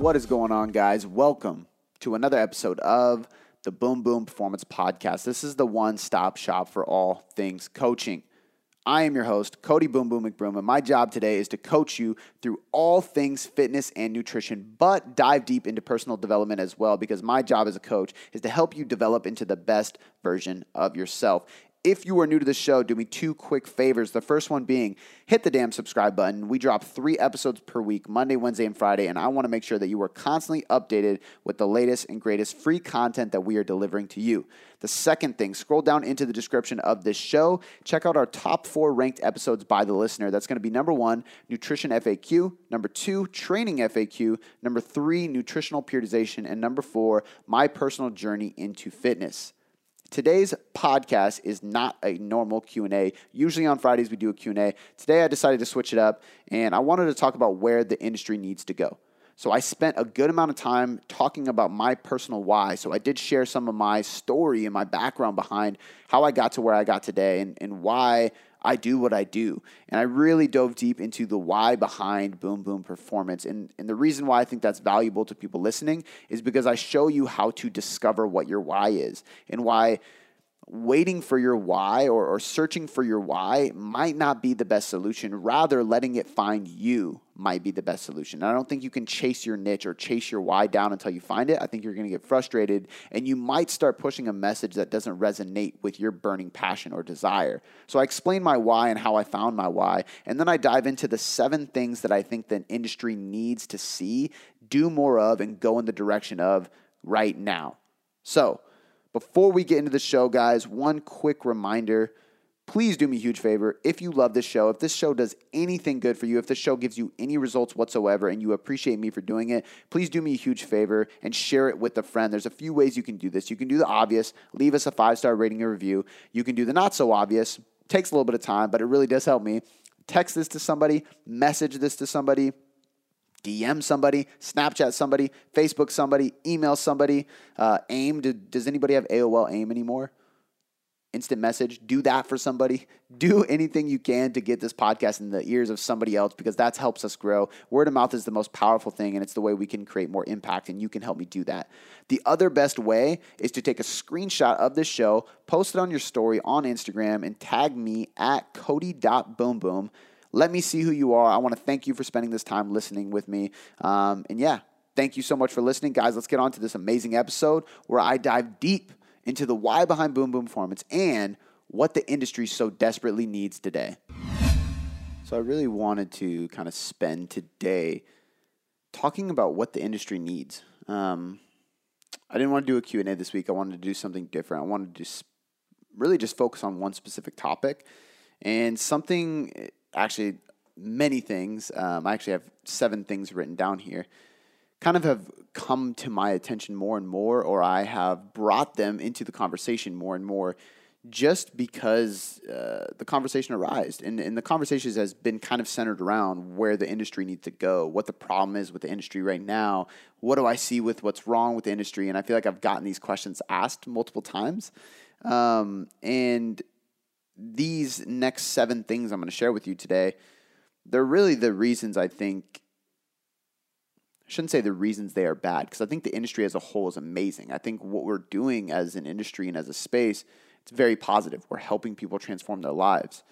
What is going on, guys? Welcome to another episode of the Boom Boom Performance Podcast. This is the one stop shop for all things coaching. I am your host, Cody Boom Boom McBroom, and my job today is to coach you through all things fitness and nutrition, but dive deep into personal development as well, because my job as a coach is to help you develop into the best version of yourself. If you are new to the show, do me two quick favors. The first one being hit the damn subscribe button. We drop three episodes per week, Monday, Wednesday, and Friday, and I want to make sure that you are constantly updated with the latest and greatest free content that we are delivering to you. The second thing, scroll down into the description of this show. Check out our top four ranked episodes by the listener. That's going to be number one, nutrition FAQ, number two, training FAQ, number three, nutritional periodization, and number four, my personal journey into fitness. Today's podcast is not a normal Q&A. Usually on Fridays we do a Q&A. Today I decided to switch it up and I wanted to talk about where the industry needs to go. So I spent a good amount of time talking about my personal why. So I did share some of my story and my background behind how I got to where I got today and, and why I do what I do. And I really dove deep into the why behind Boom Boom Performance. And, and the reason why I think that's valuable to people listening is because I show you how to discover what your why is and why waiting for your why or, or searching for your why might not be the best solution. Rather, letting it find you might be the best solution. I don't think you can chase your niche or chase your why down until you find it. I think you're going to get frustrated and you might start pushing a message that doesn't resonate with your burning passion or desire. So I explain my why and how I found my why, and then I dive into the seven things that I think the industry needs to see, do more of, and go in the direction of right now. So, before we get into the show, guys, one quick reminder please do me a huge favor. If you love this show, if this show does anything good for you, if this show gives you any results whatsoever and you appreciate me for doing it, please do me a huge favor and share it with a friend. There's a few ways you can do this. You can do the obvious, leave us a five star rating and review. You can do the not so obvious, takes a little bit of time, but it really does help me. Text this to somebody, message this to somebody. DM somebody, Snapchat somebody, Facebook somebody, email somebody. Uh, AIM, does anybody have AOL AIM anymore? instant message, do that for somebody. Do anything you can to get this podcast in the ears of somebody else because that helps us grow. Word of mouth is the most powerful thing and it's the way we can create more impact and you can help me do that. The other best way is to take a screenshot of this show, post it on your story on Instagram and tag me at cody.boomboom. Let me see who you are. I want to thank you for spending this time listening with me. Um, and yeah, thank you so much for listening. Guys, let's get on to this amazing episode where I dive deep into the why behind Boom Boom Performance and what the industry so desperately needs today. So I really wanted to kind of spend today talking about what the industry needs. Um, I didn't want to do a Q&A this week. I wanted to do something different. I wanted to just really just focus on one specific topic and something actually many things. Um, I actually have seven things written down here kind of have come to my attention more and more, or I have brought them into the conversation more and more just because uh, the conversation arose. And, and the conversation has been kind of centered around where the industry needs to go, what the problem is with the industry right now, what do I see with what's wrong with the industry. And I feel like I've gotten these questions asked multiple times. Um, and these next seven things I'm going to share with you today, they're really the reasons I think I shouldn't say the reasons they are bad because I think the industry as a whole is amazing. I think what we're doing as an industry and as a space, it's very positive. We're helping people transform their lives.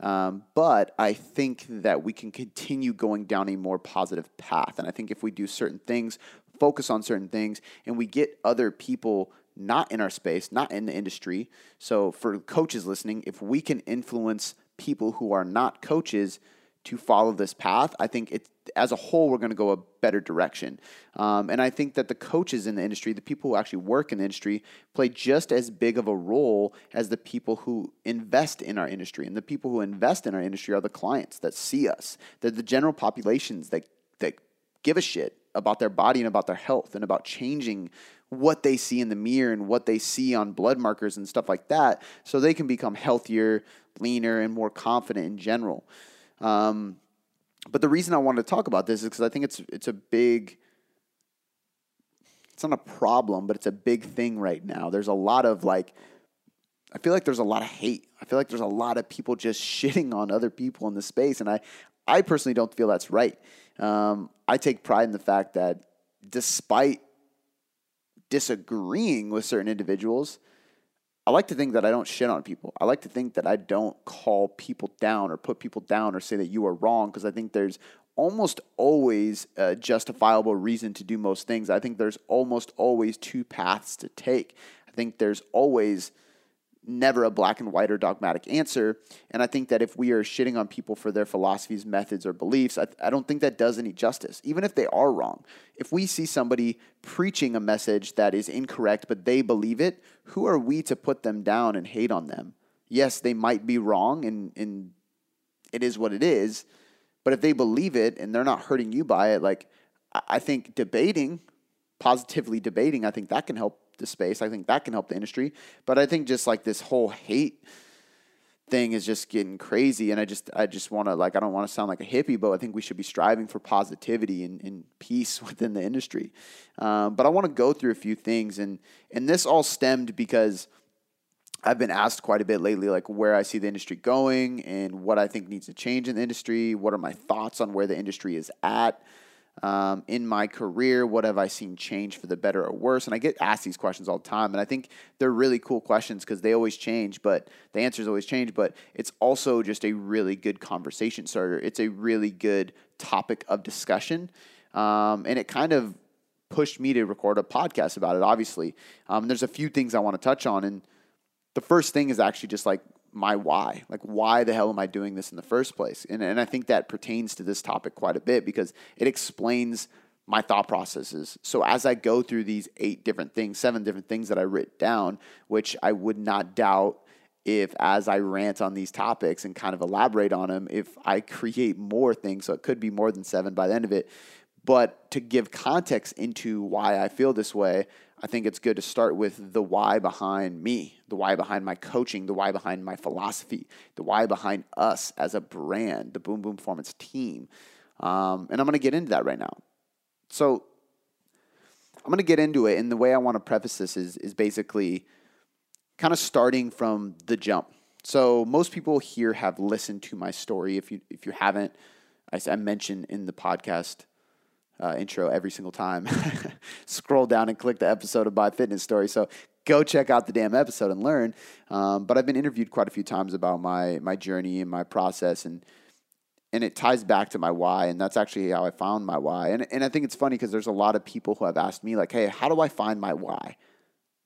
Um, but I think that we can continue going down a more positive path. And I think if we do certain things, focus on certain things, and we get other people not in our space, not in the industry. So for coaches listening, if we can influence people who are not coaches to follow this path, I think it as a whole we're going to go a better direction. Um, and I think that the coaches in the industry, the people who actually work in the industry, play just as big of a role as the people who invest in our industry. And the people who invest in our industry are the clients that see us. They're the general populations that that give a shit about their body and about their health and about changing what they see in the mirror and what they see on blood markers and stuff like that so they can become healthier, leaner, and more confident in general. Um, but the reason I wanted to talk about this is because I think it's it's a big it's not a problem, but it's a big thing right now. There's a lot of like I feel like there's a lot of hate. I feel like there's a lot of people just shitting on other people in the space, and I I personally don't feel that's right. Um, I take pride in the fact that despite disagreeing with certain individuals, I like to think that I don't shit on people. I like to think that I don't call people down or put people down or say that you are wrong because I think there's almost always a justifiable reason to do most things. I think there's almost always two paths to take. I think there's always never a black and white or dogmatic answer. And I think that if we are shitting on people for their philosophies, methods, or beliefs, I, I, don't think that does any justice, even if they are wrong. If we see somebody preaching a message that is incorrect, but they believe it, who are we to put them down and hate on them? Yes, they might be wrong, and, and it is what it is. But if they believe it and they're not hurting you by it, like I think debating, positively debating, I think that can help the space. I think that can help the industry. But I think just like this whole hate thing is just getting crazy. And I just I just want to like I don't want to sound like a hippie but I think we should be striving for positivity and, and peace within the industry. Um, but I want to go through a few things. And and this all stemmed because I've been asked quite a bit lately like where I see the industry going and what I think needs to change in the industry. What are my thoughts on where the industry is at um, in my career? What have I seen change for the better or worse? And I get asked these questions all the time, and I think they're really cool questions because they always change, but the answers always change. But it's also just a really good conversation starter. It's a really good topic of discussion, um, and it kind of pushed me to record a podcast about it. Obviously, um, there's a few things I want to touch on, and the first thing is actually just like my why. Like, why the hell am I doing this in the first place? And, and I think that pertains to this topic quite a bit because it explains my thought processes. So as I go through these eight different things, seven different things that I writ down, which I would not doubt if as I rant on these topics and kind of elaborate on them, if I create more things, so it could be more than seven by the end of it. But to give context into why I feel this way, I think it's good to start with the why behind me, the why behind my coaching, the why behind my philosophy, the why behind us as a brand, the Boom Boom Performance team. Um, and I'm going to get into that right now. So I'm going to get into it. And the way I want to preface this is, is basically kind of starting from the jump. So most people here have listened to my story. If you, if you haven't, I, I mentioned in the podcast uh, intro every single time. Scroll down and click the episode of My Fitness Story. So go check out the damn episode and learn. Um, but I've been interviewed quite a few times about my my journey and my process, and and it ties back to my why, and that's actually how I found my why. And and I think it's funny because there's a lot of people who have asked me like, hey, how do I find my why?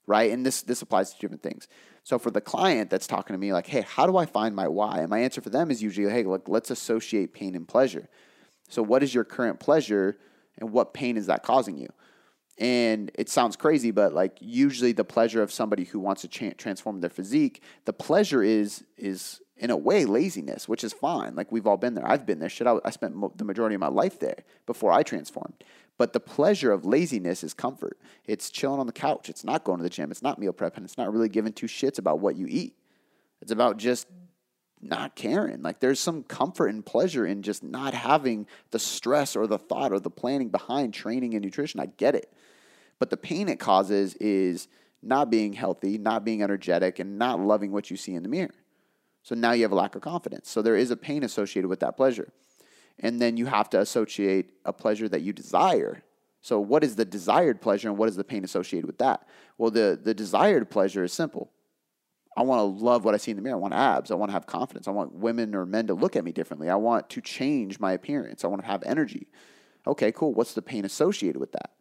Right, and this this applies to different things. So for the client that's talking to me like, hey, how do I find my why? And my answer for them is usually, hey, look, let's associate pain and pleasure. So what is your current pleasure? And what pain is that causing you? And it sounds crazy, but like usually the pleasure of somebody who wants to cha- transform their physique, the pleasure is is in a way laziness, which is fine. Like we've all been there. I've been there. Shit, I, I spent mo- the majority of my life there before I transformed. But the pleasure of laziness is comfort. It's chilling on the couch. It's not going to the gym. It's not meal prep, and it's not really giving two shits about what you eat. It's about just not caring. Like there's some comfort and pleasure in just not having the stress or the thought or the planning behind training and nutrition. I get it. But the pain it causes is not being healthy, not being energetic, and not loving what you see in the mirror. So now you have a lack of confidence. So there is a pain associated with that pleasure. And then you have to associate a pleasure that you desire. So what is the desired pleasure and what is the pain associated with that? Well, the, the desired pleasure is simple I want to love what I see in the mirror. I want abs. I want to have confidence. I want women or men to look at me differently. I want to change my appearance. I want to have energy. Okay, cool. What's the pain associated with that?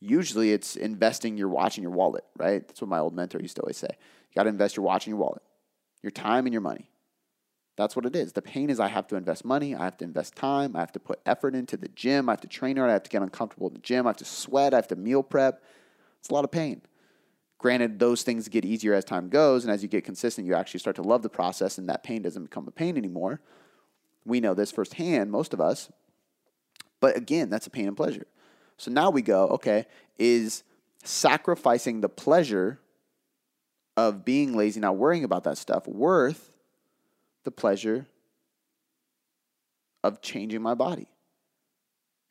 Usually it's investing your watch in your wallet, right? That's what my old mentor used to always say. You got to invest your watch in your wallet, your time and your money. That's what it is. The pain is I have to invest money, I have to invest time, I have to put effort into the gym, I have to train hard, I have to get uncomfortable in the gym, I have to sweat, I have to meal prep. It's a lot of pain. Granted, those things get easier as time goes, and as you get consistent, you actually start to love the process, and that pain doesn't become a pain anymore. We know this firsthand, most of us. But again, that's a pain and pleasure. So now we go, okay, is sacrificing the pleasure of being lazy, not worrying about that stuff, worth the pleasure of changing my body?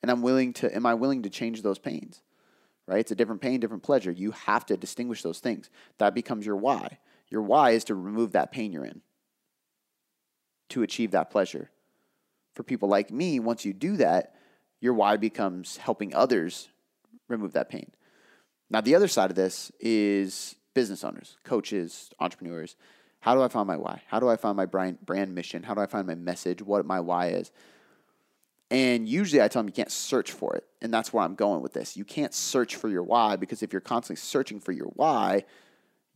And I'm willing to, am I willing to change those pains? Right? It's a different pain, different pleasure. You have to distinguish those things. That becomes your why. Your why is to remove that pain you're in to achieve that pleasure. For people like me, once you do that, your why becomes helping others remove that pain. Now, the other side of this is business owners, coaches, entrepreneurs. How do I find my why? How do I find my brand, brand mission? How do I find my message? What my why is? And usually I tell them you can't search for it. And that's where I'm going with this. You can't search for your why because if you're constantly searching for your why,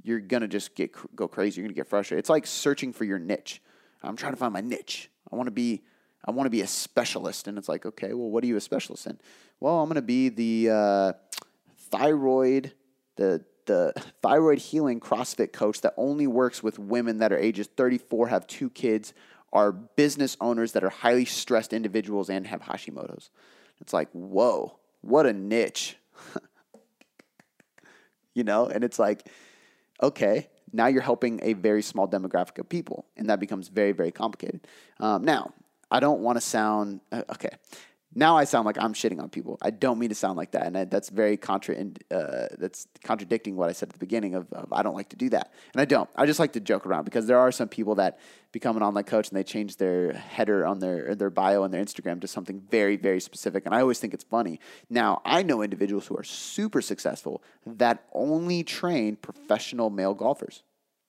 you're going to just get go crazy. You're going to get frustrated. It's like searching for your niche. I'm trying to find my niche. I want to be I want to be a specialist. And it's like, okay, well, what are you a specialist in? Well, I'm going to be the uh, thyroid, the the thyroid healing CrossFit coach that only works with women that are ages 34, have two kids, are business owners that are highly stressed individuals and have Hashimoto's. It's like, whoa, what a niche. you know, and it's like, okay, now you're helping a very small demographic of people, and that becomes very, very complicated. Um, now, I don't want to sound uh, okay. Now I sound like I'm shitting on people. I don't mean to sound like that, and I, that's very contra. Uh, that's contradicting what I said at the beginning of, of, I don't like to do that, and I don't. I just like to joke around because there are some people that become an online coach and they change their header on their their bio on their Instagram to something very very specific, and I always think it's funny. Now I know individuals who are super successful that only train professional male golfers,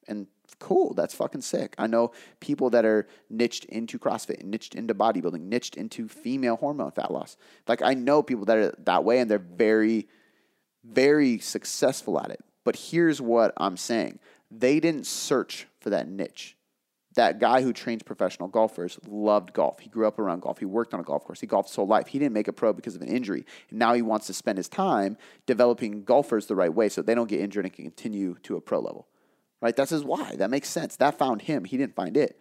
and cool. That's fucking sick. I know people that are niched into CrossFit, niched into bodybuilding, niched into female hormone fat loss. Like I know people that are that way and they're very, very successful at it. But here's what I'm saying they didn't search for that niche. That guy who trains professional golfers loved golf. He grew up around golf. He worked on a golf course. He golfed his whole life. He didn't make a pro because of an injury. And now he wants to spend his time developing golfers the right way so they don't get injured and can continue to a pro level right? That's his why. That makes sense. That found him. He didn't find it.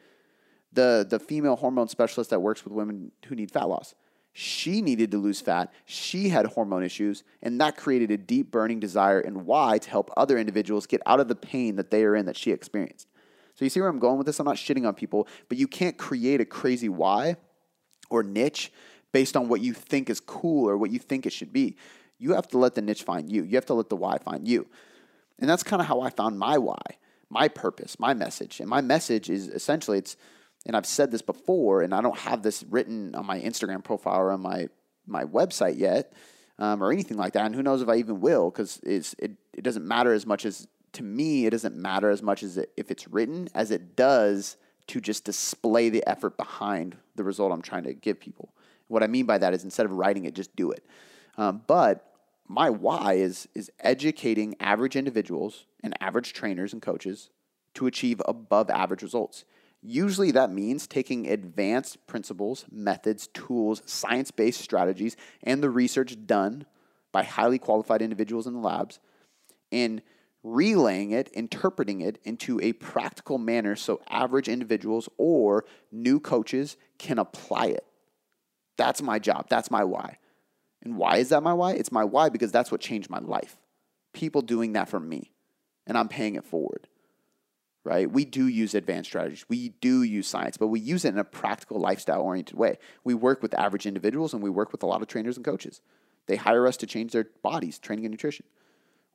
The the female hormone specialist that works with women who need fat loss. She needed to lose fat. She had hormone issues, and that created a deep burning desire and why to help other individuals get out of the pain that they are in that she experienced. So you see where I'm going with this? I'm not shitting on people, but you can't create a crazy why or niche based on what you think is cool or what you think it should be. You have to let the niche find you. You have to let the why find you. And that's kind of how I found my why my purpose, my message. And my message is essentially it's and I've said this before, and I don't have this written on my Instagram profile or on my my website yet, um, or anything like that. And who knows if I even will, because it it doesn't matter as much as to me. It doesn't matter as much as it, if it's written as it does to just display the effort behind the result I'm trying to give people. What I mean by that is instead of writing it, just do it. Um, but my why is is educating average individuals and average trainers and coaches to achieve above average results. Usually that means taking advanced principles, methods, tools, science-based strategies and the research done by highly qualified individuals in the labs and relaying it, interpreting it into a practical manner so average individuals or new coaches can apply it. That's my job. That's my why. And why is that my why? It's my why because that's what changed my life. People doing that for me, and I'm paying it forward. Right? We do use advanced strategies. We do use science, but we use it in a practical, lifestyle oriented way. We work with average individuals and we work with a lot of trainers and coaches. They hire us to change their bodies, training and nutrition.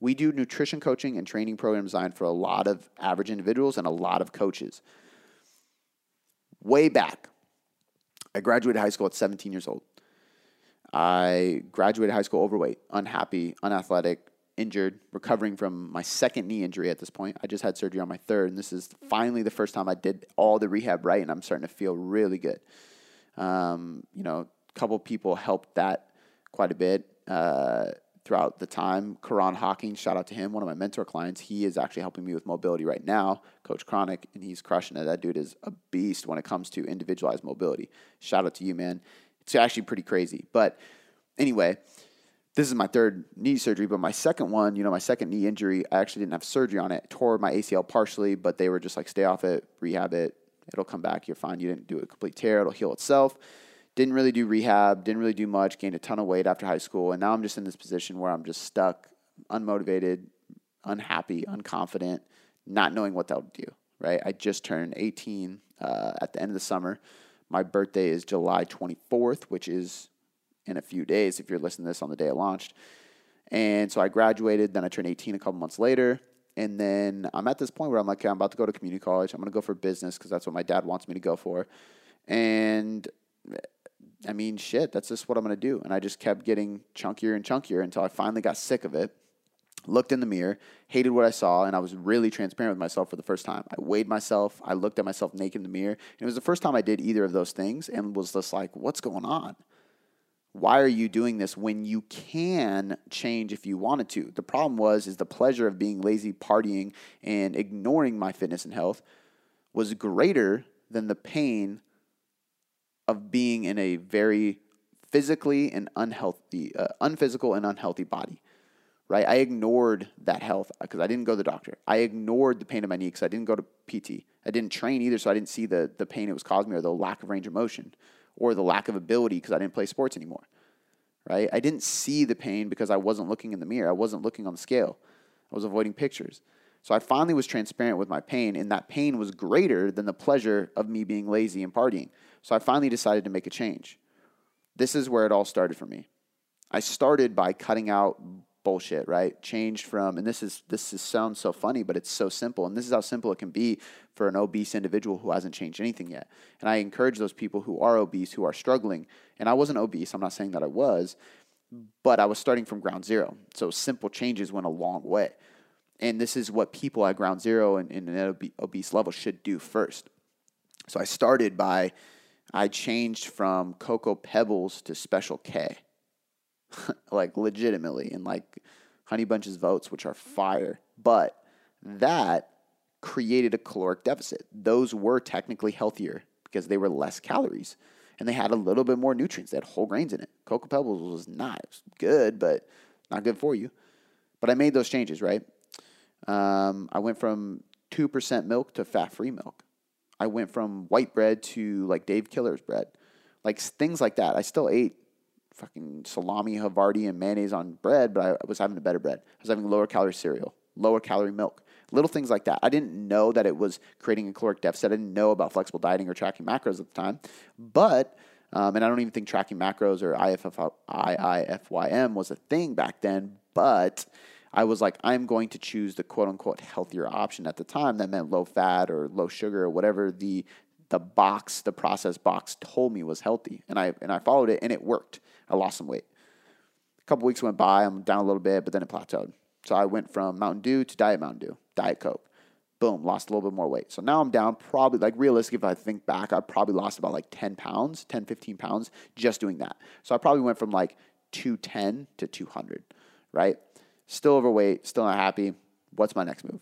We do nutrition coaching and training program design for a lot of average individuals and a lot of coaches. Way back, I graduated high school at 17 years old. I graduated high school overweight, unhappy, unathletic, injured, recovering from my second knee injury at this point. I just had surgery on my third, and this is finally the first time I did all the rehab right, and I'm starting to feel really good. Um, you know, a couple people helped that quite a bit uh, throughout the time. Karan Hawking, shout out to him, one of my mentor clients. He is actually helping me with mobility right now, Coach Chronic, and he's crushing it. That dude is a beast when it comes to individualized mobility. Shout out to you, man. It's actually pretty crazy. But anyway, this is my third knee surgery, but my second one, you know, my second knee injury, I actually didn't have surgery on it. tore my ACL partially, but they were just like, stay off it, rehab it, it'll come back. You're fine. You didn't do a complete tear, it'll heal itself. Didn't really do rehab, didn't really do much, gained a ton of weight after high school. And now I'm just in this position where I'm just stuck, unmotivated, unhappy, unconfident, not knowing what they'll do, right? I just turned 18 uh, at the end of the summer. My birthday is July 24th, which is in a few days if you're listening to this on the day it launched. And so I graduated, then I turned 18 a couple months later. And then I'm at this point where I'm like, okay, I'm about to go to community college. I'm going to go for business because that's what my dad wants me to go for. And I mean, shit, that's just what I'm going to do. And I just kept getting chunkier and chunkier until I finally got sick of it. Looked in the mirror, hated what I saw, and I was really transparent with myself for the first time. I weighed myself, I looked at myself naked in the mirror, and it was the first time I did either of those things and was just like, what's going on? Why are you doing this when you can change if you wanted to? The problem was is the pleasure of being lazy, partying, and ignoring my fitness and health was greater than the pain of being in a very physically and unhealthy, uh, unphysical and unhealthy body. Right? I ignored that health uh, because I didn't go to the doctor. I ignored the pain in my knee because I didn't go to PT. I didn't train either, so I didn't see the the pain it was causing me or the lack of range of motion or the lack of ability because I didn't play sports anymore. Right? I didn't see the pain because I wasn't looking in the mirror. I wasn't looking on the scale. I was avoiding pictures. So I finally was transparent with my pain, and that pain was greater than the pleasure of me being lazy and partying. So I finally decided to make a change. This is where it all started for me. I started by cutting out bullshit, right? Changed from, and this is this is, sounds so funny, but it's so simple, and this is how simple it can be for an obese individual who hasn't changed anything yet. And I encourage those people who are obese, who are struggling. And I wasn't obese. I'm not saying that I was, but I was starting from ground zero. So simple changes went a long way. And this is what people at ground zero and in an obese level should do first. So I started by I changed from Cocoa Pebbles to Special K. like legitimately and like Honey Bunches Oats, which are fire. But that created a caloric deficit. Those were technically healthier because they were less calories and they had a little bit more nutrients. They had whole grains in it. Cocoa Pebbles was not was good, but not good for you. But I made those changes, right? Um, I went from 2% milk to fat free milk. I went from white bread to like Dave Killer's bread, like things like that. I still ate fucking salami, Havarti, and mayonnaise on bread, but I was having a better bread. I was having lower calorie cereal, lower calorie milk, little things like that. I didn't know that it was creating a caloric deficit. I didn't know about flexible dieting or tracking macros at the time, but um, and I don't even think tracking macros or IFF, IIFYM was a thing back then, but I was like, I'm going to choose the quote unquote healthier option at the time. That meant low fat or low sugar or whatever the the box, the process box told me was healthy. And I and I followed it and it worked. I lost some weight. A couple weeks went by, I'm down a little bit, but then it plateaued. So I went from Mountain Dew to Diet Mountain Dew, Diet Coke. Boom, lost a little bit more weight. So now I'm down probably, like realistic if I think back, I probably lost about like 10 pounds, 10, 15 pounds just doing that. So I probably went from like 210 to 200, right? Still overweight, still not happy. What's my next move?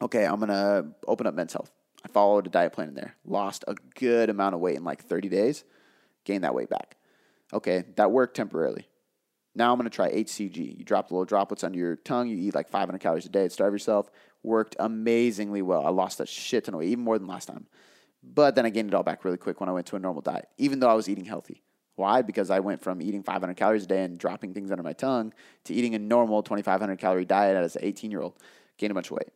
Okay, I'm gonna open up men's health. I followed a diet plan in there, lost a good amount of weight in like 30 days, gained that weight back. Okay, that worked temporarily. Now I'm gonna try HCG. You drop the little droplets under your tongue, you eat like 500 calories a day starve yourself. Worked amazingly well. I lost a shit ton of weight, even more than last time. But then I gained it all back really quick when I went to a normal diet, even though I was eating healthy. Why? Because I went from eating 500 calories a day and dropping things under my tongue to eating a normal 2,500 calorie diet as an 18 year old. Gained a bunch of weight.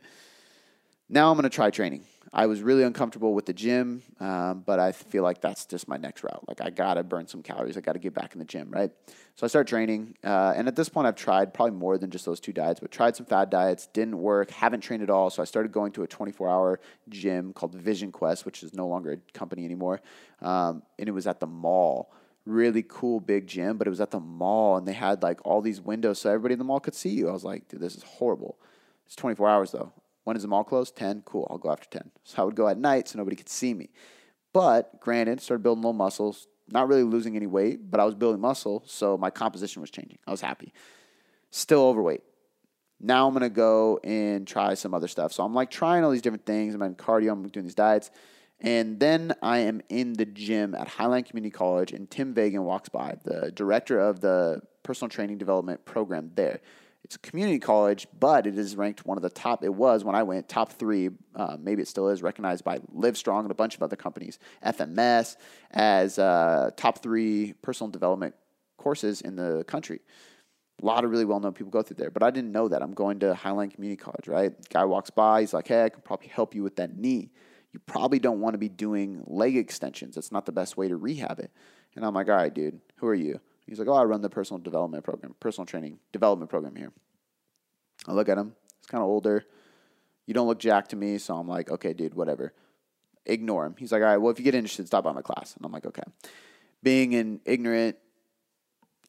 Now I'm going to try training. I was really uncomfortable with the gym, um, but I feel like that's just my next route. Like I got to burn some calories. I got to get back in the gym, right? So I start training, uh, and at this point, I've tried probably more than just those two diets, but tried some fad diets, didn't work, haven't trained at all. So I started going to a 24-hour gym called Vision Quest, which is no longer a company anymore, um, and it was at the mall really cool big gym, but it was at the mall and they had like all these windows so everybody in the mall could see you. I was like, dude, this is horrible. It's 24 hours though. When is the mall closed? 10. Cool. I'll go after 10. So I would go at night so nobody could see me. But granted, started building little muscles, not really losing any weight, but I was building muscle. So my composition was changing. I was happy. Still overweight. Now I'm to go and try some other stuff. So I'm like trying all these different things. I'm in cardio, I'm doing these diets. And then I am in the gym at Highline Community College, and Tim Vagen walks by, the director of the personal training development program there. It's a community college, but it is ranked one of the top. It was when I went top three. Uh, maybe it still is recognized by Livestrong and a bunch of other companies, FMS, as uh, top three personal development courses in the country. A lot of really well known people go through there, but I didn't know that. I'm going to Highline Community College, right? Guy walks by, he's like, "Hey, I can probably help you with that knee." you probably don't want to be doing leg extensions. That's not the best way to rehab it. And I'm like, all right, dude, who are you? He's like, oh, I run the personal development program, personal training development program here. I look at him. He's kind of older. You don't look jacked to me. So I'm like, okay, dude, whatever. Ignore him. He's like, all right, well, if you get interested, stop by my class. And I'm like, okay. being an ignorant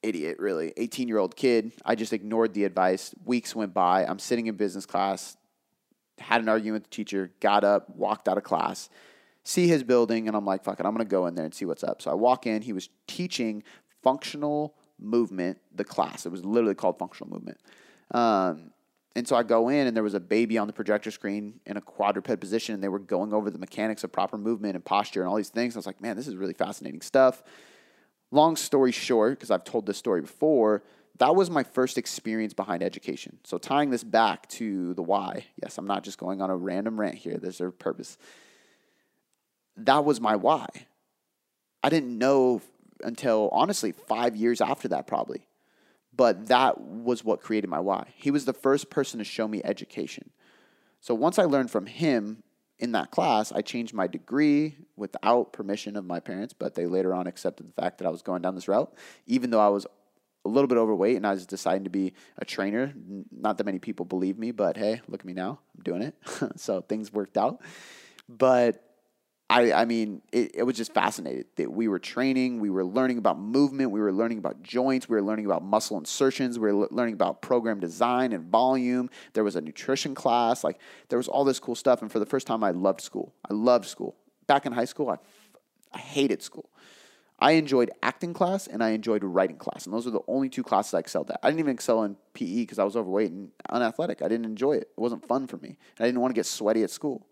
idiot, really, 18 year old kid, I just ignored the advice. Weeks went by. I'm sitting in business class, had an argument with the teacher, got up, walked out of class, see his building, and I'm like, fuck it, I'm to go in there and see what's up. So I walk in. He was teaching functional movement, the class. It was literally called functional movement. Um, and so I go in, and there was a baby on the projector screen in a quadruped position, and they were going over the mechanics of proper movement and posture and all these things. I was like, man, this is really fascinating stuff. Long story short, because I've told this story before, that was my first experience behind education. So tying this back to the why, yes, I'm not just going on a random rant here. There's a purpose. That was my why. I didn't know until honestly five years after that, probably. But that was what created my why. He was the first person to show me education. So once I learned from him in that class, I changed my degree without permission of my parents, but they later on accepted the fact that I was going down this route, even though I was a little bit overweight and I was deciding to be a trainer. Not that many people believe me, but hey, look at me now. I'm doing it. so things worked out. But I, I mean, it, it was just fascinating that we were training, we were learning about movement, we were learning about joints, we were learning about muscle insertions, we were learning about program design and volume. There was a nutrition class, like there was all this cool stuff. And for the first time, I loved school. I loved school. Back in high school, I, I hated school. I enjoyed acting class and I enjoyed writing class, and those were the only two classes I excelled at. I didn't even excel in PE because I was overweight and unathletic. I didn't enjoy it. It wasn't fun for me. I didn't want to get sweaty at school.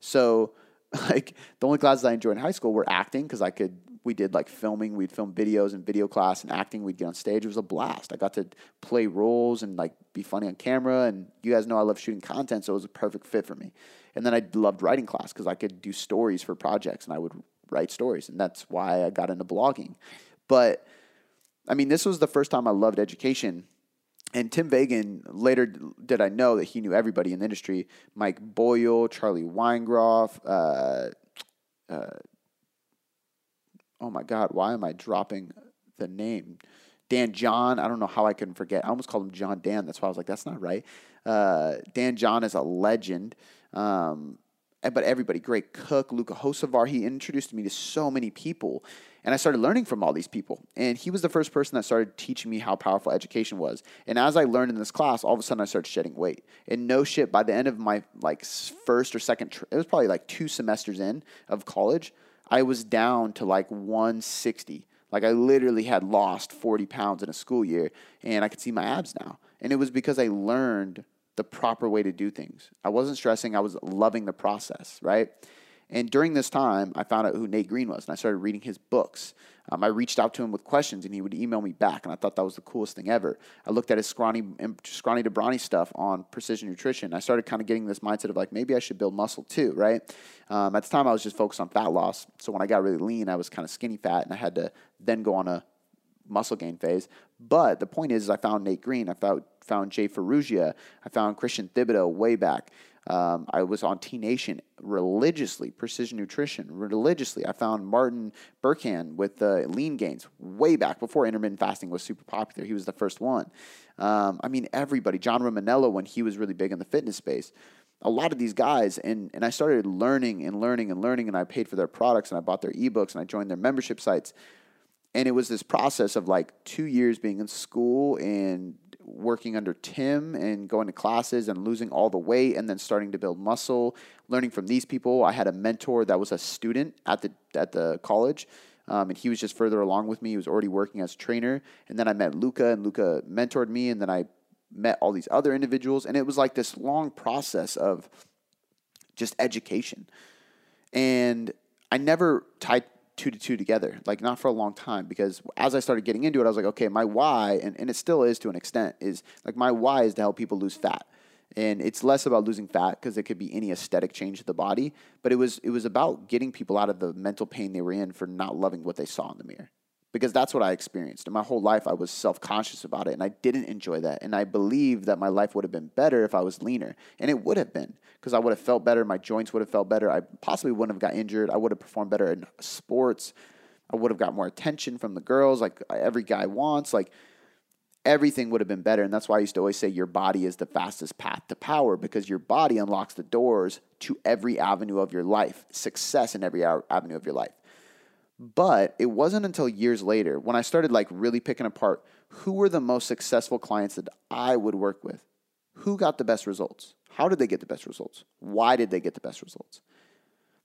So like the only classes I enjoyed in high school were acting because I could. We did like filming. We'd film videos and video class and acting. We'd get on stage. It was a blast. I got to play roles and like be funny on camera. And you guys know I love shooting content, so it was a perfect fit for me. And then I loved writing class because I could do stories for projects and I would write stories, and that's why I got into blogging. But I mean, this was the first time I loved education and Tim Vagen, later did I know that he knew everybody in the industry Mike Boyle, Charlie Weingroff, uh, uh, oh my God, why am I dropping the name? Dan John, I don't know how I can forget. I almost called him John Dan. That's why I was like, that's not right. Uh, Dan John is a legend. Um, but everybody, Gray Cook, Luca Hocevar, he introduced me to so many people. And I started learning from all these people. And he was the first person that started teaching me how powerful education was. And as I learned in this class, all of a sudden I started shedding weight. And no shit, by the end of my like first or second, tr- it was probably like two semesters in of college, I was down to like 160. Like I literally had lost 40 pounds in a school year and I could see my abs now. And it was because I learned the proper way to do things. I wasn't stressing, I was loving the process, right? And during this time, I found out who Nate Green was, and I started reading his books. Um, I reached out to him with questions, and he would email me back, and I thought that was the coolest thing ever. I looked at his scrawny, scrawny to brawny stuff on precision nutrition. I started kind of getting this mindset of like maybe I should build muscle too, right? Um, at the time, I was just focused on fat loss. So when I got really lean, I was kind of skinny fat, and I had to then go on a muscle gain phase. But the point is, I found Nate Green, I found found Jay Ferrugia, I found Christian Thibodeau way back. Um, I was on T Nation religiously, precision nutrition religiously. I found Martin Berkhan with the uh, lean gains way back before intermittent fasting was super popular. He was the first one. Um, I mean, everybody, John Romaniello when he was really big in the fitness space. A lot of these guys, and, and I started learning and learning and learning, and I paid for their products and I bought their ebooks and I joined their membership sites. And it was this process of like two years being in school and working under Tim and going to classes and losing all the weight and then starting to build muscle, learning from these people. I had a mentor that was a student at the at the college. Um, and he was just further along with me. He was already working as trainer. And then I met Luca, and Luca mentored me. And then I met all these other individuals. And it was like this long process of just education. And I never tied two to two together, like not for a long time. Because as I started getting into it, I was like, okay, my why, and, and it still is to an extent, is like my why is to help people lose fat. And it's less about losing fat because it could be any aesthetic change to the body, but it was it was about getting people out of the mental pain they were in for not loving what they saw in the mirror because that's what I experienced. And my whole life, I was self conscious about it, and I didn't enjoy that. And I believe that my life would have been better if I was leaner, and it would have been because I would have felt better. My joints would have felt better. I possibly wouldn't have got injured. I would have performed better in sports. I would have got more attention from the girls, like every guy wants. Like everything would have been better. And that's why I used to always say your body is the fastest path to power because your body unlocks the doors to every avenue of your life, success in every avenue of your life. But it wasn't until years later when I started like really picking apart who were the most successful clients that I would work with. Who got the best results? How did they get the best results? Why did they get the best results?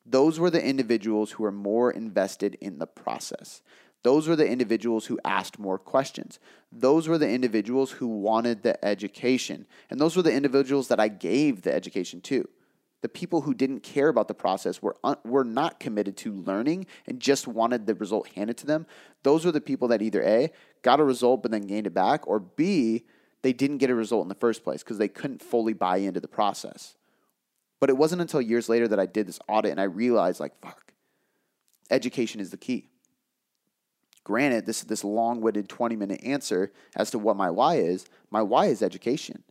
Those were the individuals who were more invested in the process. Those were the individuals who asked more questions. Those were the individuals who wanted the education. And those were the individuals that I gave the education to. The people who didn't care about the process were, un- were not committed to learning and just wanted the result handed to them. Those were the people that either A, got a result but then gained it back, or B, they didn't get a result in the first place because they couldn't fully buy into the process. But it wasn't until years later that I did this audit and I realized, like, fuck, education is the key. Granted, this is this long-winded 20-minute answer as to what my why is. My why is education.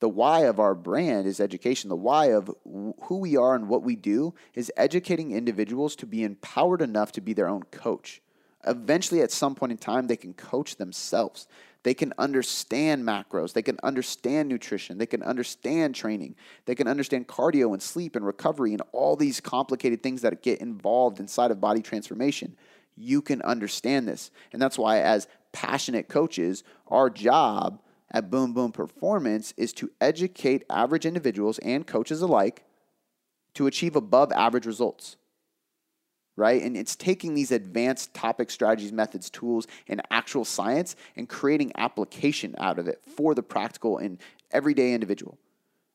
The why of our brand is education. The why of who we are and what we do is educating individuals to be empowered enough to be their own coach. Eventually, at some point in time, they can coach themselves. They can understand macros. They can understand nutrition. They can understand training. They can understand cardio and sleep and recovery and all these complicated things that get involved inside of body transformation. You can understand this. And that's why, as passionate coaches, our job at Boom Boom Performance is to educate average individuals and coaches alike to achieve above average results right? And it's taking these advanced topic strategies, methods, tools, and actual science and creating application out of it for the practical and everyday individual.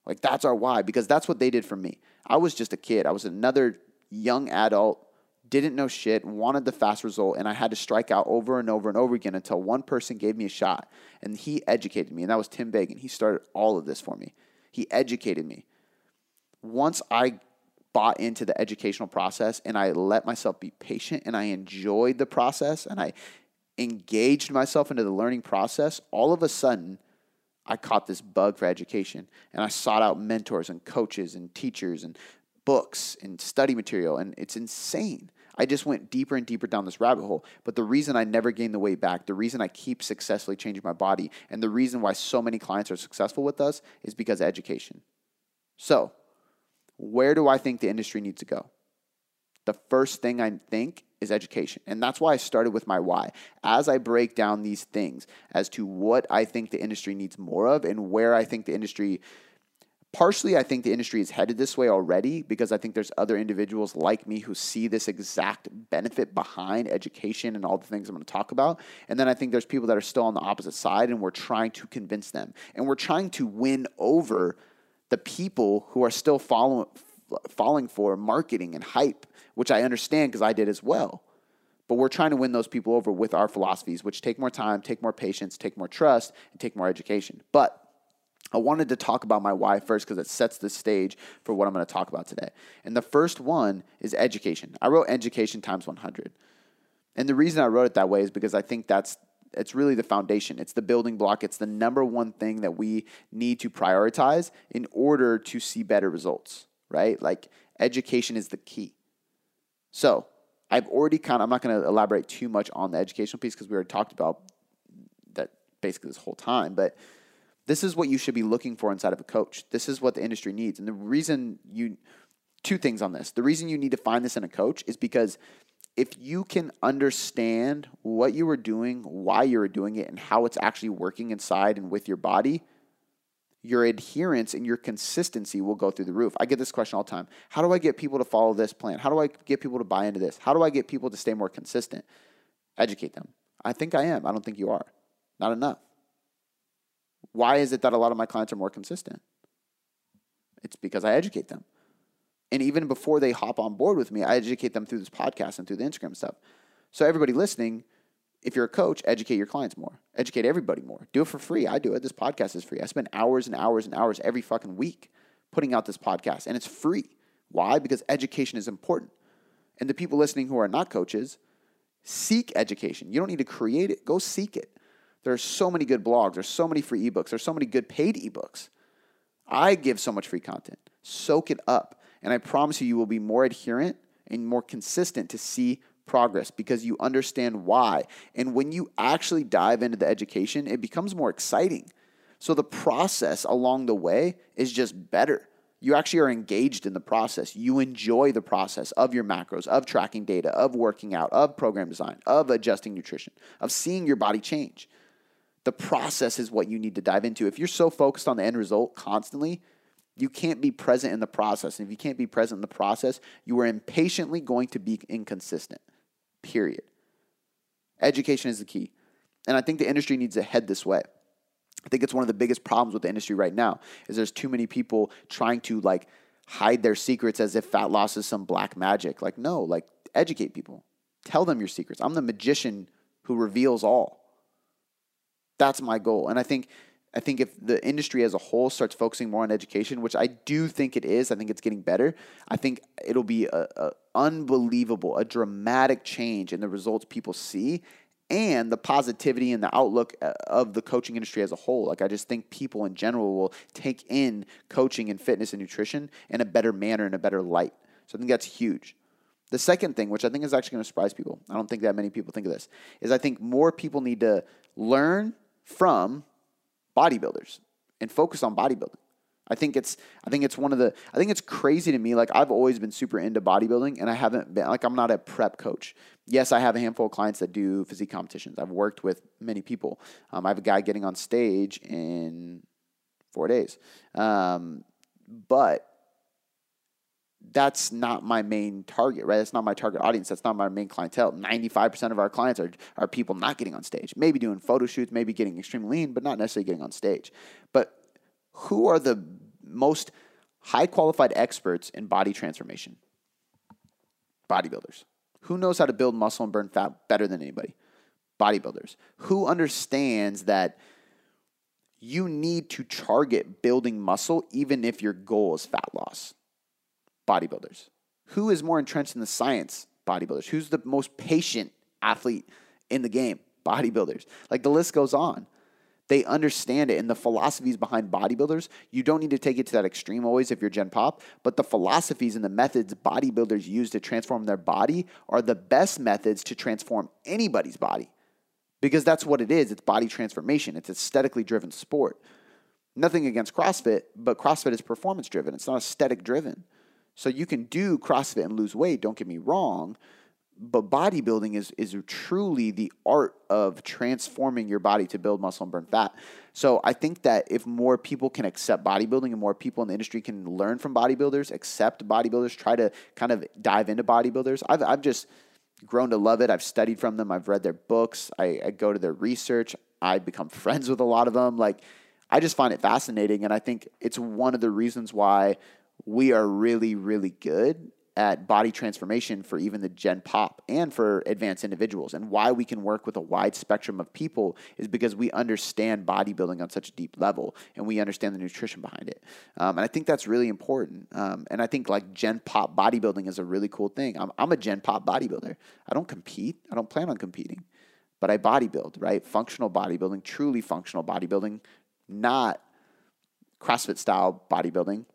Like that's our why, because that's what they did for me. I was just a kid. I was another young adult, didn't know shit, wanted the fast result, and I had to strike out over and over and over again until one person gave me a shot. And he educated me, and that was Tim Vagen. He started all of this for me. He educated me. Once I bought into the educational process and I let myself be patient and I enjoyed the process and I engaged myself into the learning process, all of a sudden, I caught this bug for education and I sought out mentors and coaches and teachers and books and study material. And it's insane. I just went deeper and deeper down this rabbit hole. But the reason I never gained the weight back, the reason I keep successfully changing my body, and the reason why so many clients are successful with us is because of education. So, where do I think the industry needs to go? The first thing I think is education. And that's why I started with my why. As I break down these things as to what I think the industry needs more of and where I think the industry partially I think the industry is headed this way already because I think there's other individuals like me who see this exact benefit behind education and all the things I'm going to talk about. And then I think there's people that are still on the opposite side and we're trying to convince them. And we're trying to win over the people who are still following falling for marketing and hype, which I understand because I did as well. But we're trying to win those people over with our philosophies, which take more time, take more patience, take more trust, and take more education. But I wanted to talk about my why first because it sets the stage for what I'm going to talk about today. And the first one is education. I wrote education times 100. And the reason I wrote it that way is because I think that's it's really the foundation. It's the building block. It's the number one thing that we need to prioritize in order to see better results, right? Like education is the key. So I've already kind of, I'm not going to elaborate too much on the educational piece because we already talked about that basically this whole time, but this is what you should be looking for inside of a coach. This is what the industry needs. And the reason you, two things on this. The reason you need to find this in a coach is because if you can understand what you were doing, why you were doing it, and how it's actually working inside and with your body, your adherence and your consistency will go through the roof. I get this question all the time. How do I get people to follow this plan? How do I get people to buy into this? How do I get people to stay more consistent? Educate them. I think I am. I don't think you are. Not enough. Why is it that a lot of my clients are more consistent? It's because I educate them. And even before they hop on board with me, I educate them through this podcast and through the Instagram stuff. So, everybody listening, if you're a coach, educate your clients more, educate everybody more. Do it for free. I do it. This podcast is free. I spend hours and hours and hours every fucking week putting out this podcast, and it's free. Why? Because education is important. And the people listening who are not coaches, seek education. You don't need to create it, go seek it. There are so many good blogs, there's so many free ebooks, there's so many good paid ebooks. I give so much free content. Soak it up. And I promise you, you will be more adherent and more consistent to see progress because you understand why. And when you actually dive into the education, it becomes more exciting. So the process along the way is just better. You actually are engaged in the process. You enjoy the process of your macros, of tracking data, of working out, of program design, of adjusting nutrition, of seeing your body change. The process is what you need to dive into. If you're so focused on the end result constantly, you can't be present in the process. And if you can't be present in the process, you are impatiently going to be inconsistent. Period. Education is the key. And I think the industry needs to head this way. I think it's one of the biggest problems with the industry right now is there's too many people trying to like hide their secrets as if fat loss is some black magic. Like no, like educate people. Tell them your secrets. I'm the magician who reveals all. That's my goal. And I think I think if the industry as a whole starts focusing more on education, which I do think it is, I think it's getting better. I think it'll be a, a unbelievable, a dramatic change in the results people see and the positivity and the outlook uh, of the coaching industry as a whole. Like I just think people in general will take in coaching and fitness and nutrition in a better manner, in a better light. So I think that's huge. The second thing, which I think is actually going to surprise people, I don't think that many people think of this, is I think more people need to learn from bodybuilders and focus on bodybuilding. I think it's I think it's one of the I think it's crazy to me. Like I've always been super into bodybuilding, and I haven't been like I'm not a prep coach. Yes, I have a handful of clients that do physique competitions. I've worked with many people. Um, I have a guy getting on stage in four days, um, but that's not my main target, right? That's not my target audience. That's not my main clientele. 95% of our clients are, are people not getting on stage, maybe doing photo shoots, maybe getting extremely lean, but not necessarily getting on stage. But who are the most high qualified experts in body transformation? Bodybuilders. Who knows how to build muscle and burn fat better than anybody? Bodybuilders. Who understands that you need to target building muscle even if your goal is fat loss? Bodybuilders. Who is more entrenched in the science? Bodybuilders. Who's the most patient athlete in the game? Bodybuilders. Like the list goes on. They understand it. And the philosophies behind bodybuilders, you don't need to take it to that extreme always if you're Gen Pop, but the philosophies and the methods bodybuilders use to transform their body are the best methods to transform anybody's body. Because that's what it is. It's body transformation. It's aesthetically driven sport. Nothing against CrossFit, but CrossFit is performance driven. It's not aesthetic driven. So you can do CrossFit and lose weight, don't get me wrong, but bodybuilding is is truly the art of transforming your body to build muscle and burn fat. So I think that if more people can accept bodybuilding and more people in the industry can learn from bodybuilders, accept bodybuilders, try to kind of dive into bodybuilders, I've I've just grown to love it. I've studied from them. I've read their books. I, I go to their research. I become friends with a lot of them. Like I just find it fascinating, and I think it's one of the reasons why we are really really good at body transformation for even the gen pop and for advanced individuals. And why we can work with a wide spectrum of people is because we understand bodybuilding on such a deep level and we understand the nutrition behind it. Um, and I think that's really important. Um, and I think like gen pop bodybuilding is a really cool thing. I'm, I'm a gen pop bodybuilder. I don't compete, I don't plan on competing, but I bodybuild, right? Functional bodybuilding, truly functional bodybuilding, not CrossFit style bodybuilding,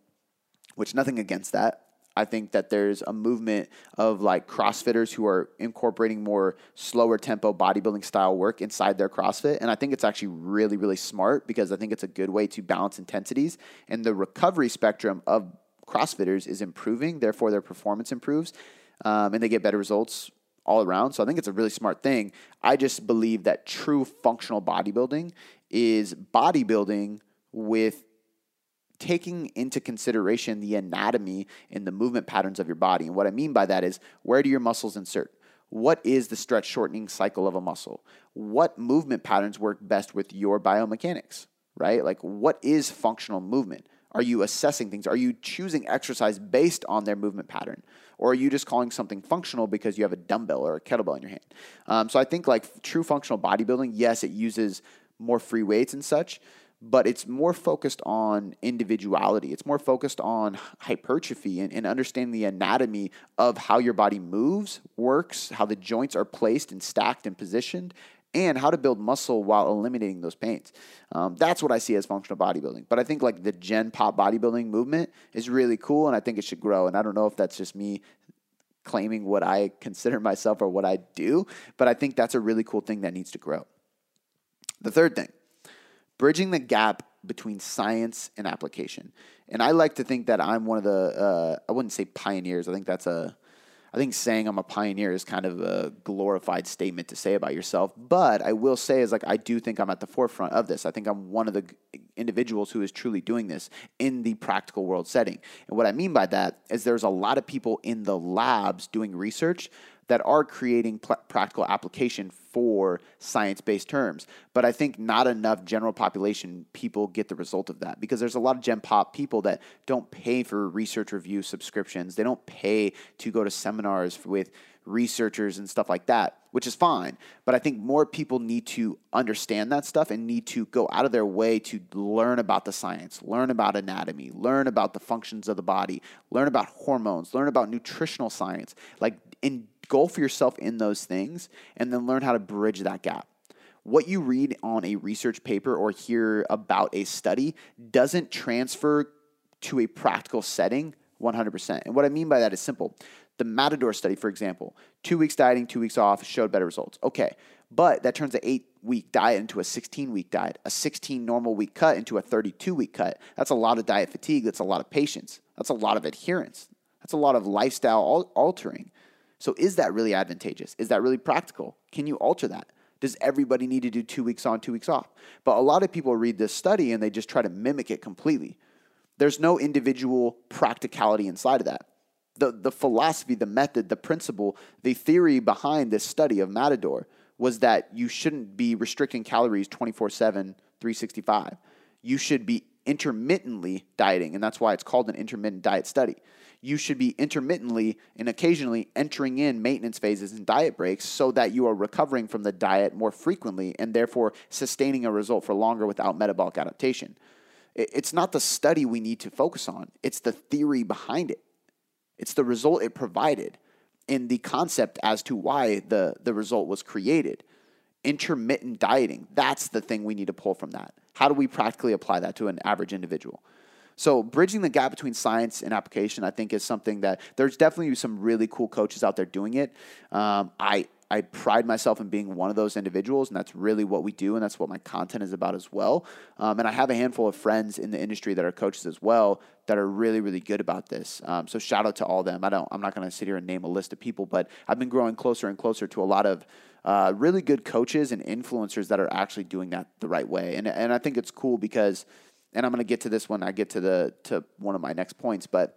which nothing against that I think that there's a movement of like CrossFitters who are incorporating more slower tempo bodybuilding style work inside their CrossFit. And I think it's actually really, really smart because I think it's a good way to balance intensities. And the recovery spectrum of CrossFitters is improving, therefore, their performance improves um, and they get better results all around. So I think it's a really smart thing. I just believe that true functional bodybuilding is bodybuilding with taking into consideration the anatomy and the movement patterns of your body. And what I mean by that is where do your muscles insert? What is the stretch shortening cycle of a muscle? What movement patterns work best with your biomechanics, right? Like, what is functional movement? Are you assessing things? Are you choosing exercise based on their movement pattern? Or are you just calling something functional because you have a dumbbell or a kettlebell in your hand? Um, so I think like true functional bodybuilding, yes, it uses more free weights and such, but it's more focused on individuality. It's more focused on hypertrophy and, and, understanding the anatomy of how your body moves, works, how the joints are placed and stacked and positioned, and how to build muscle while eliminating those pains. Um, that's what I see as functional bodybuilding. But I think like the Gen Pop bodybuilding movement is really cool, and I think it should grow. And I don't know if that's just me claiming what I consider myself or what I do, but I think that's a really cool thing that needs to grow. The third thing bridging the gap between science and application. And I like to think that I'm one of the, uh, I wouldn't say pioneers. I think that's a, I think saying I'm a pioneer is kind of a glorified statement to say about yourself. But I will say is like I do think I'm at the forefront of this. I think I'm one of the individuals who is truly doing this in the practical world setting. And what I mean by that is there's a lot of people in the labs doing research that are creating pl- practical application for science based terms. But I think not enough general population people get the result of that because there's a lot of Gen Pop people that don't pay for research review subscriptions. They don't pay to go to seminars with researchers and stuff like that, which is fine. But I think more people need to understand that stuff and need to go out of their way to learn about the science, learn about anatomy, learn about the functions of the body, learn about hormones, learn about nutritional science. Like engulf yourself in those things and then learn how to bridge that gap. What you read on a research paper or hear about a study doesn't transfer to a practical setting 100%. And what I mean by that is simple. The Matador study, for example, two weeks dieting, two weeks off, showed better results. Okay, but that turns an eight week diet into a 16 week diet, a 16 normal week cut into a 32 week cut. That's a lot of diet fatigue. That's a lot of patience. That's a lot of adherence. That's a lot of lifestyle altering. So is that really advantageous? Is that really practical? Can you alter that? Does everybody need to do two weeks on, two weeks off? But a lot of people read this study and they just try to mimic it completely. There's no individual practicality inside of that. The, the philosophy, the method, the principle, the theory behind this study of Matador was that you shouldn't be restricting calories 24 7, 365. You should be intermittently dieting, and that's why it's called an intermittent diet study you should be intermittently and occasionally entering in maintenance phases and diet breaks so that you are recovering from the diet more frequently and therefore sustaining a result for longer without metabolic adaptation. It's not the study we need to focus on, it's the theory behind it. It's the result it provided and the concept as to why the, the result was created. Intermittent dieting, that's the thing we need to pull from that. How do we practically apply that to an average individual? So bridging the gap between science and application, I think, is something that there's definitely some really cool coaches out there doing it. Um, I I pride myself in being one of those individuals, and that's really what we do, and that's what my content is about as well. Um, and I have a handful of friends in the industry that are coaches as well that are really, really good about this. Um, so shout out to all them. I don't, I'm not going to sit here and name a list of people, but I've been growing closer and closer to a lot of uh, really good coaches and influencers that are actually doing that the right way. And and I think it's cool because and I'm going to get to this when I get to the to one of my next points, but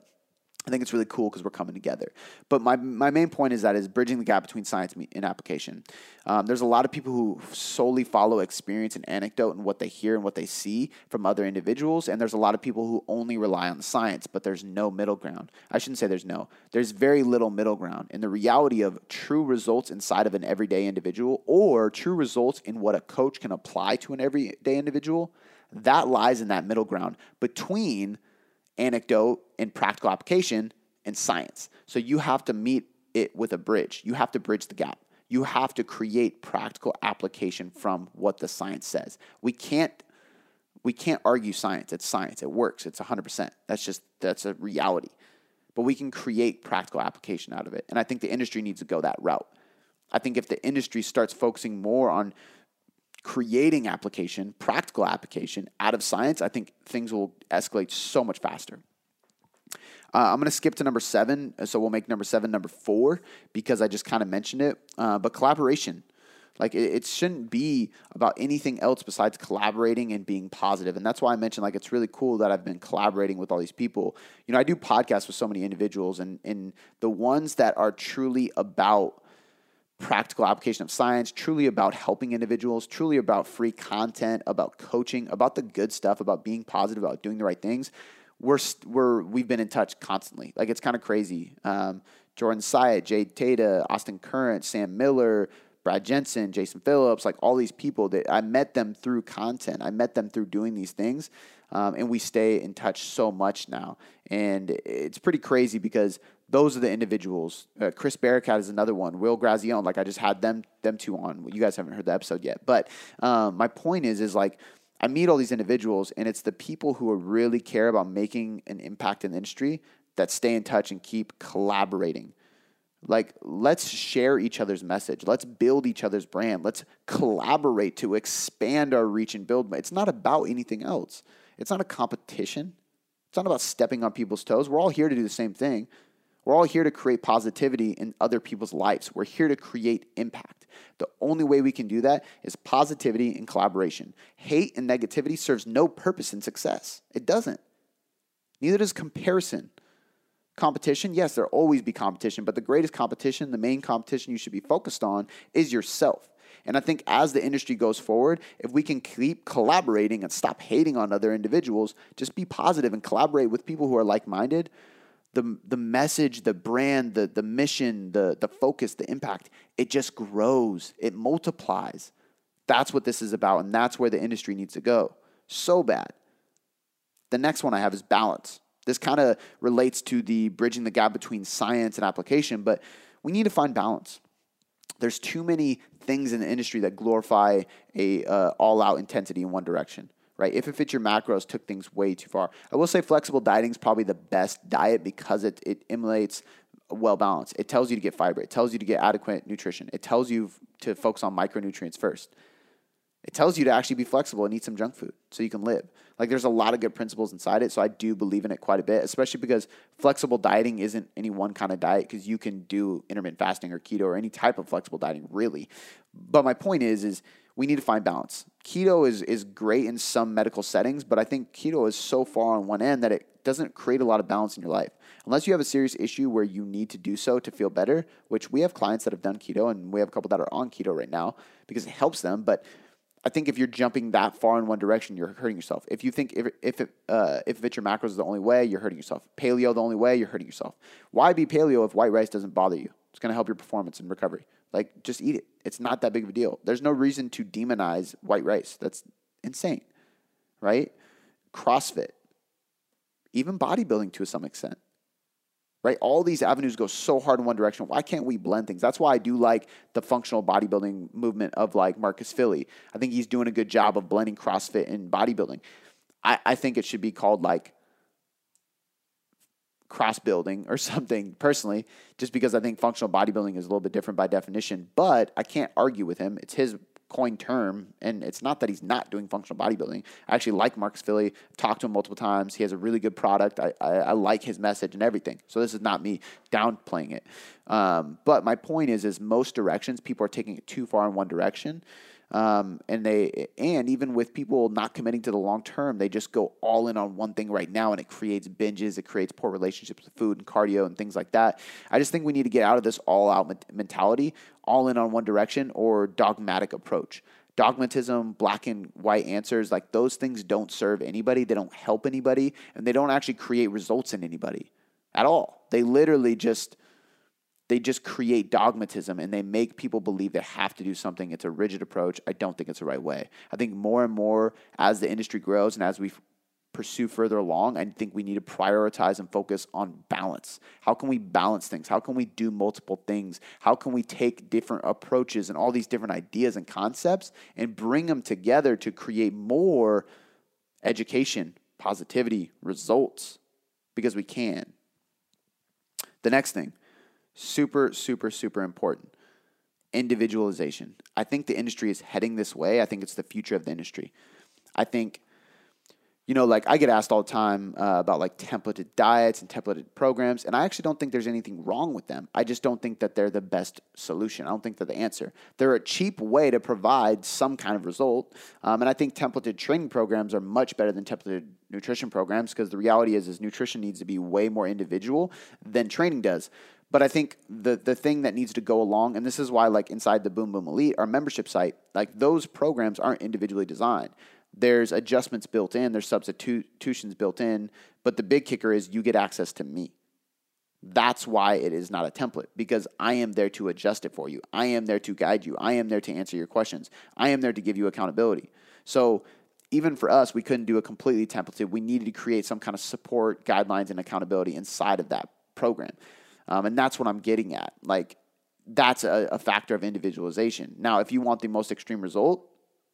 I think it's really cool because we're coming together. But my, my main point is that is bridging the gap between science and application. Um, there's a lot of people who solely follow experience and anecdote and what they hear and what they see from other individuals, and there's a lot of people who only rely on science, but there's no middle ground. I shouldn't say there's no. There's very little middle ground in the reality of true results inside of an everyday individual or true results in what a coach can apply to an everyday individual that lies in that middle ground between anecdote and practical application and science. So you have to meet it with a bridge. You have to bridge the gap. You have to create practical application from what the science says. We can't we can't argue science. It's science. It works. It's 100%. That's just that's a reality. But we can create practical application out of it. And I think the industry needs to go that route. I think if the industry starts focusing more on creating application, practical application out of science, I think things will escalate so much faster. Uh, I'm going to skip to number seven, so we'll make number seven number four because I just kind of mentioned it. Uh, but collaboration, like it, it, shouldn't be about anything else besides collaborating and being positive. And that's why I mentioned like it's really cool that I've been collaborating with all these people. You know, I do podcasts with so many individuals, and and the ones that are truly about practical application of science, truly about helping individuals, truly about free content, about coaching, about the good stuff, about being positive, about doing the right things. We're, we're we've been in touch constantly. Like it's kind of crazy. Um, Jordan Syatt, Jade Teta, Austin Current, Sam Miller, Brad Jensen, Jason Phillips, like all these people that I met them through content. I met them through doing these things. Um, and we stay in touch so much now. And it's pretty crazy because those are the individuals. Uh, Chris Barakat is another one. Will Grazione, like I just had them them two on. You guys haven't heard the episode yet, but um, my point is is like I meet all these individuals, and it's the people who really care about making an impact in the industry that stay in touch and keep collaborating. Like, let's share each other's message. Let's build each other's brand. Let's collaborate to expand our reach and build. It's not about anything else. It's not a competition. It's not about stepping on people's toes. We're all here to do the same thing. We're all here to create positivity in other people's lives. We're here to create impact. The only way we can do that is positivity and collaboration. Hate and negativity serves no purpose in success. It doesn't. Neither does comparison. Competition, yes, there'll always be competition, but the greatest competition, the main competition you should be focused on is yourself. And I think as the industry goes forward, if we can keep collaborating and stop hating on other individuals, just be positive and collaborate with people who are like minded, the, the message, the brand, the, the mission, the, the focus, the impact, it just grows, it multiplies. That's what this is about, and that's where the industry needs to go. So bad. The next one I have is balance. This kind of relates to the bridging the gap between science and application, but we need to find balance. There's too many things in the industry that glorify a uh, all-out intensity in one direction right? If it fits your macros, took things way too far. I will say flexible dieting is probably the best diet because it, it emulates well balanced. It tells you to get fiber. It tells you to get adequate nutrition. It tells you to focus on micronutrients first. It tells you to actually be flexible and eat some junk food so you can live. Like there's a lot of good principles inside it, so I do believe in it quite a bit, especially because flexible dieting isn't any one kind of diet because you can do intermittent fasting or keto or any type of flexible dieting really. But my point is is we need to find balance. Keto is is great in some medical settings, but I think keto is so far on one end that it doesn't create a lot of balance in your life. Unless you have a serious issue where you need to do so to feel better, which we have clients that have done keto and we have a couple that are on keto right now because it helps them, but I think if you're jumping that far in one direction, you're hurting yourself. If you think if if uh, if your macros is the only way, you're hurting yourself. Paleo the only way, you're hurting yourself. Why be paleo if white rice doesn't bother you? It's going to help your performance and recovery. Like just eat it. It's not that big of a deal. There's no reason to demonize white rice. That's insane, right? CrossFit, even bodybuilding to some extent right? All these avenues go so hard in one direction. Why can't we blend things? That's why I do like the functional bodybuilding movement of like Marcus Filly. I think he's doing a good job of blending CrossFit and bodybuilding. I, I think it should be called like cross building or something personally, just because I think functional bodybuilding is a little bit different by definition. But I can't argue with him. It's his coined term, and it's not that he's not doing functional bodybuilding. I actually like Marcus Filly, talked to him multiple times. He has a really good product. I, I, I like his message and everything. So this is not me downplaying it. Um, but my point is, is most directions people are taking it too far in one direction. Um, and they and even with people not committing to the long term, they just go all in on one thing right now, and it creates binges, it creates poor relationships with food and cardio and things like that. I just think we need to get out of this all out mentality, all in on one direction, or dogmatic approach. Dogmatism, black and white answers, like those things don't serve anybody. They don't help anybody, and they don't actually create results in anybody at all. They literally just they just create dogmatism and they make people believe they have to do something. It's a rigid approach. I don't think it's the right way. I think more and more as the industry grows and as we pursue further along, I think we need to prioritize and focus on balance. How can we balance things? How can we do multiple things? How can we take different approaches and all these different ideas and concepts and bring them together to create more education, positivity, results? Because we can. The next thing Super, super, super important. Individualization. I think the industry is heading this way. I think it's the future of the industry. I think, you know, like I get asked all the time uh, about like templated diets and templated programs, and I actually don't think there's anything wrong with them. I just don't think that they're the best solution. I don't think they're the answer. They're a cheap way to provide some kind of result, um, and I think templated training programs are much better than templated nutrition programs because the reality is, is nutrition needs to be way more individual than training does. But I think the the thing that needs to go along, and this is why, like inside the Boom Boom Elite, our membership site, like those programs aren't individually designed. There's adjustments built in, there's substitutions built in, but the big kicker is you get access to me. That's why it is not a template because I am there to adjust it for you. I am there to guide you. I am there to answer your questions. I am there to give you accountability. So even for us, we couldn't do a completely templated. We needed to create some kind of support, guidelines, and accountability inside of that program. Um, and that's what I'm getting at. Like, that's a, a factor of individualization. Now, if you want the most extreme result,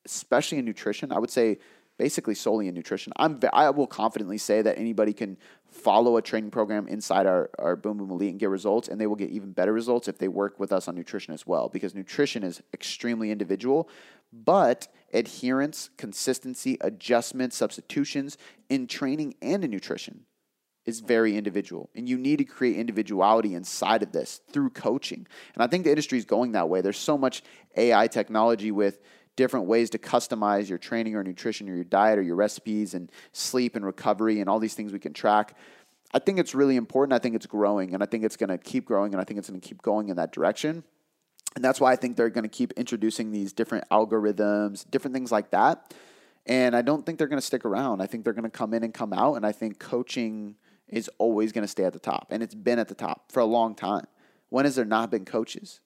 especially in nutrition, I would say basically solely in nutrition. I'm I will confidently say that anybody can follow a training program inside our, our Boom Boom Elite and get results, and they will get even better results if they work with us on nutrition as well, because nutrition is extremely individual. But adherence, consistency, adjustments, substitutions in training and in nutrition is very individual. And you need to create individuality inside of this through coaching. And I think the industry is going that way. There's so much AI technology with different ways to customize your training or nutrition or your diet or your recipes and sleep and recovery and all these things we can track. I think it's really important. I think it's growing and I think it's going to keep growing and I think it's going to keep going in that direction. And that's why I think they're going to keep introducing these different algorithms, different things like that. And I don't think they're going to stick around. I think they're going to come in and come out. And I think coaching is always going to stay at the top. And it's been at the top for a long time. When has there not been coaches?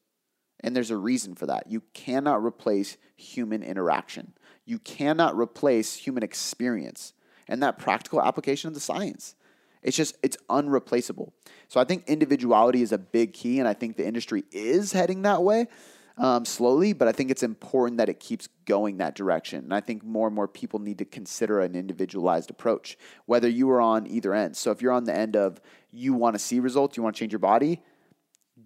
And there's a reason for that. You cannot replace human interaction, you cannot replace human experience and that practical application of the science. It's just, it's unreplaceable. So I think individuality is a big key, and I think the industry is heading that way um, slowly, but I think it's important that it keeps going that direction. And I think more and more people need to consider an individualized approach, whether you are on either end. So if you're on the end of you want to see results, you want to change your body,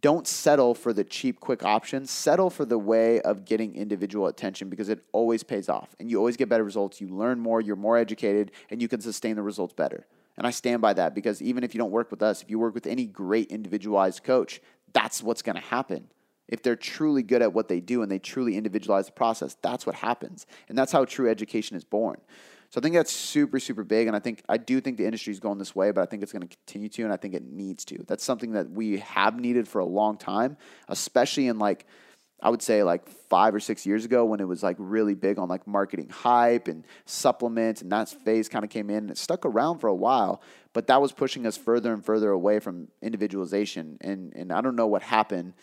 don't settle for the cheap, quick options. Settle for the way of getting individual attention because it always pays off and you always get better results. You learn more, you're more educated, and you can sustain the results better. And I stand by that because even if you don't work with us, if you work with any great individualized coach, that's what's going to happen. If they're truly good at what they do and they truly individualize the process, that's what happens. And that's how true education is born. So I think that's super, super big. And I think, I do think the industry is going this way, but I think it's going to continue to, and I think it needs to. That's something that we have needed for a long time, especially in like, I would say like five or six years ago when it was like really big on like marketing hype and supplements, and that phase kind of came in and it stuck around for a while, but that was pushing us further and further away from individualization. And and I don't know what happened,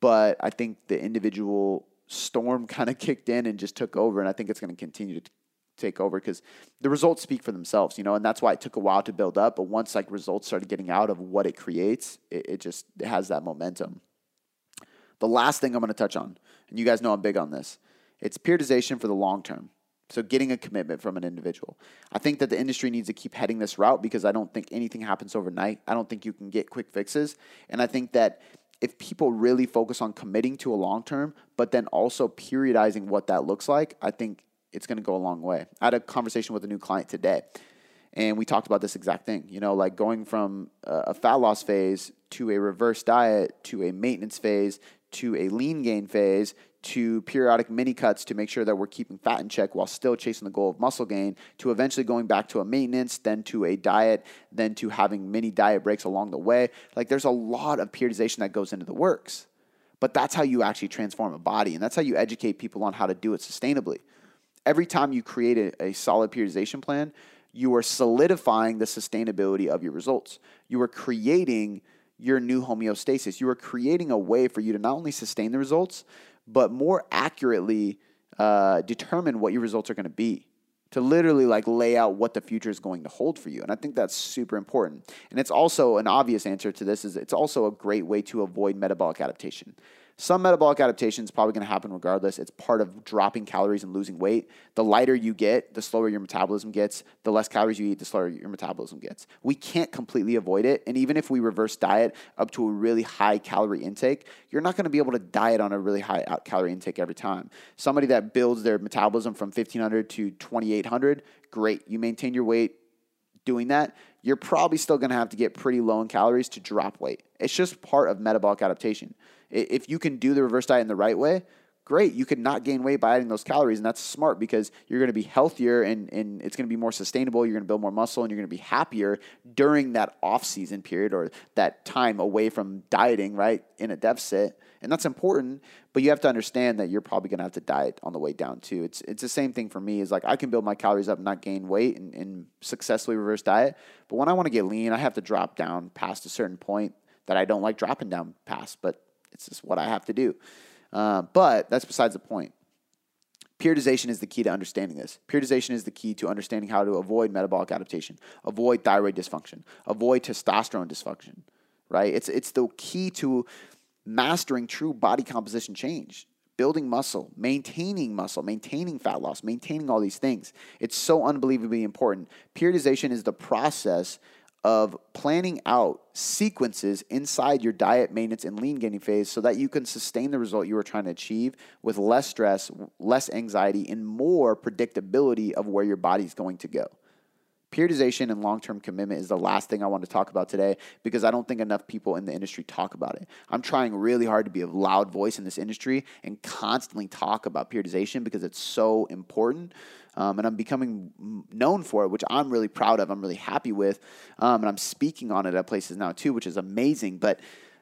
but I think the individual storm kind of kicked in and just took over, and I think it's going to continue to take over because the results speak for themselves, you know, and that's why it took a while to build up. But once like results started getting out of what it creates, it, it just it has that momentum. The last thing I'm going to touch on, and you guys know I'm big on this, it's periodization for the long term. So getting a commitment from an individual. I think that the industry needs to keep heading this route because I don't think anything happens overnight. I don't think you can get quick fixes. And I think that if people really focus on committing to a long term, but then also periodizing what that looks like, I think it's going to go a long way. I had a conversation with a new client today, and we talked about this exact thing. You know, like going from a fat loss phase to a reverse diet to a maintenance phase to a lean gain phase to periodic mini cuts to make sure that we're keeping fat in check while still chasing the goal of muscle gain to eventually going back to a maintenance, then to a diet, then to having mini diet breaks along the way. Like there's a lot of periodization that goes into the works. But that's how you actually transform a body, and that's how you educate people on how to do it sustainably every time you create a, a solid periodization plan, you are solidifying the sustainability of your results. You are creating your new homeostasis. You are creating a way for you to not only sustain the results, but more accurately uh, determine what your results are going to be. To literally like lay out what the future is going to hold for you. And I think that's super important. And it's also an obvious answer to this is it's also a great way to avoid metabolic adaptation. Some metabolic adaptation is probably going to happen regardless. It's part of dropping calories and losing weight. The lighter you get, the slower your metabolism gets. The less calories you eat, the slower your metabolism gets. We can't completely avoid it. And even if we reverse diet up to a really high calorie intake, you're not going to be able to diet on a really high calorie intake every time. Somebody that builds their metabolism from 1500 to 2800, great. You maintain your weight doing that, you're probably still going to have to get pretty low in calories to drop weight. It's just part of metabolic adaptation. If you can do the reverse diet in the right way, great. You could not gain weight by adding those calories, and that's smart because you're going to be healthier and, and it's going to be more sustainable. You're going to build more muscle and you're going to be happier during that off season period or that time away from dieting, right, in a deficit. And that's important, but you have to understand that you're probably going to have to diet on the way down too. It's it's the same thing for me. Is like I can build my calories up, and not gain weight, and, and successfully reverse diet. But when I want to get lean, I have to drop down past a certain point that I don't like dropping down past. But it's just what I have to do. Uh, but that's besides the point. Periodization is the key to understanding this. Periodization is the key to understanding how to avoid metabolic adaptation, avoid thyroid dysfunction, avoid testosterone dysfunction, right? It's, it's the key to mastering true body composition change. building muscle, maintaining muscle, maintaining fat loss, maintaining all these things. It's so unbelievably important. Periodization is the process of planning out sequences inside your diet maintenance and lean gaining phase so that you can sustain the result you are trying to achieve with less stress, less anxiety, and more predictability of where your body is going to go. Periodization and long term commitment is the last thing I want to talk about today because I don't think enough people in the industry talk about it. I'm trying really hard to be a loud voice in this industry and constantly talk about periodization because it's so important. Um, and I'm becoming known for it, which I'm really proud of. I'm really happy with. Um, and I'm speaking on it at places now too, which is amazing. But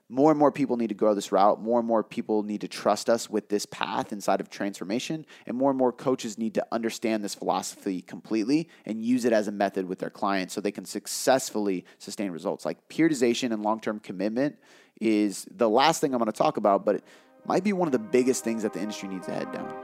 more and more people need to go this route. More and more people need to trust us with this path inside of transformation. And more and more coaches need to understand this philosophy completely and use it as a method with their clients so they can successfully sustain results. Like periodization and long term commitment is the last thing I'm going to talk about, but it might be one of the biggest things that the industry needs to head down.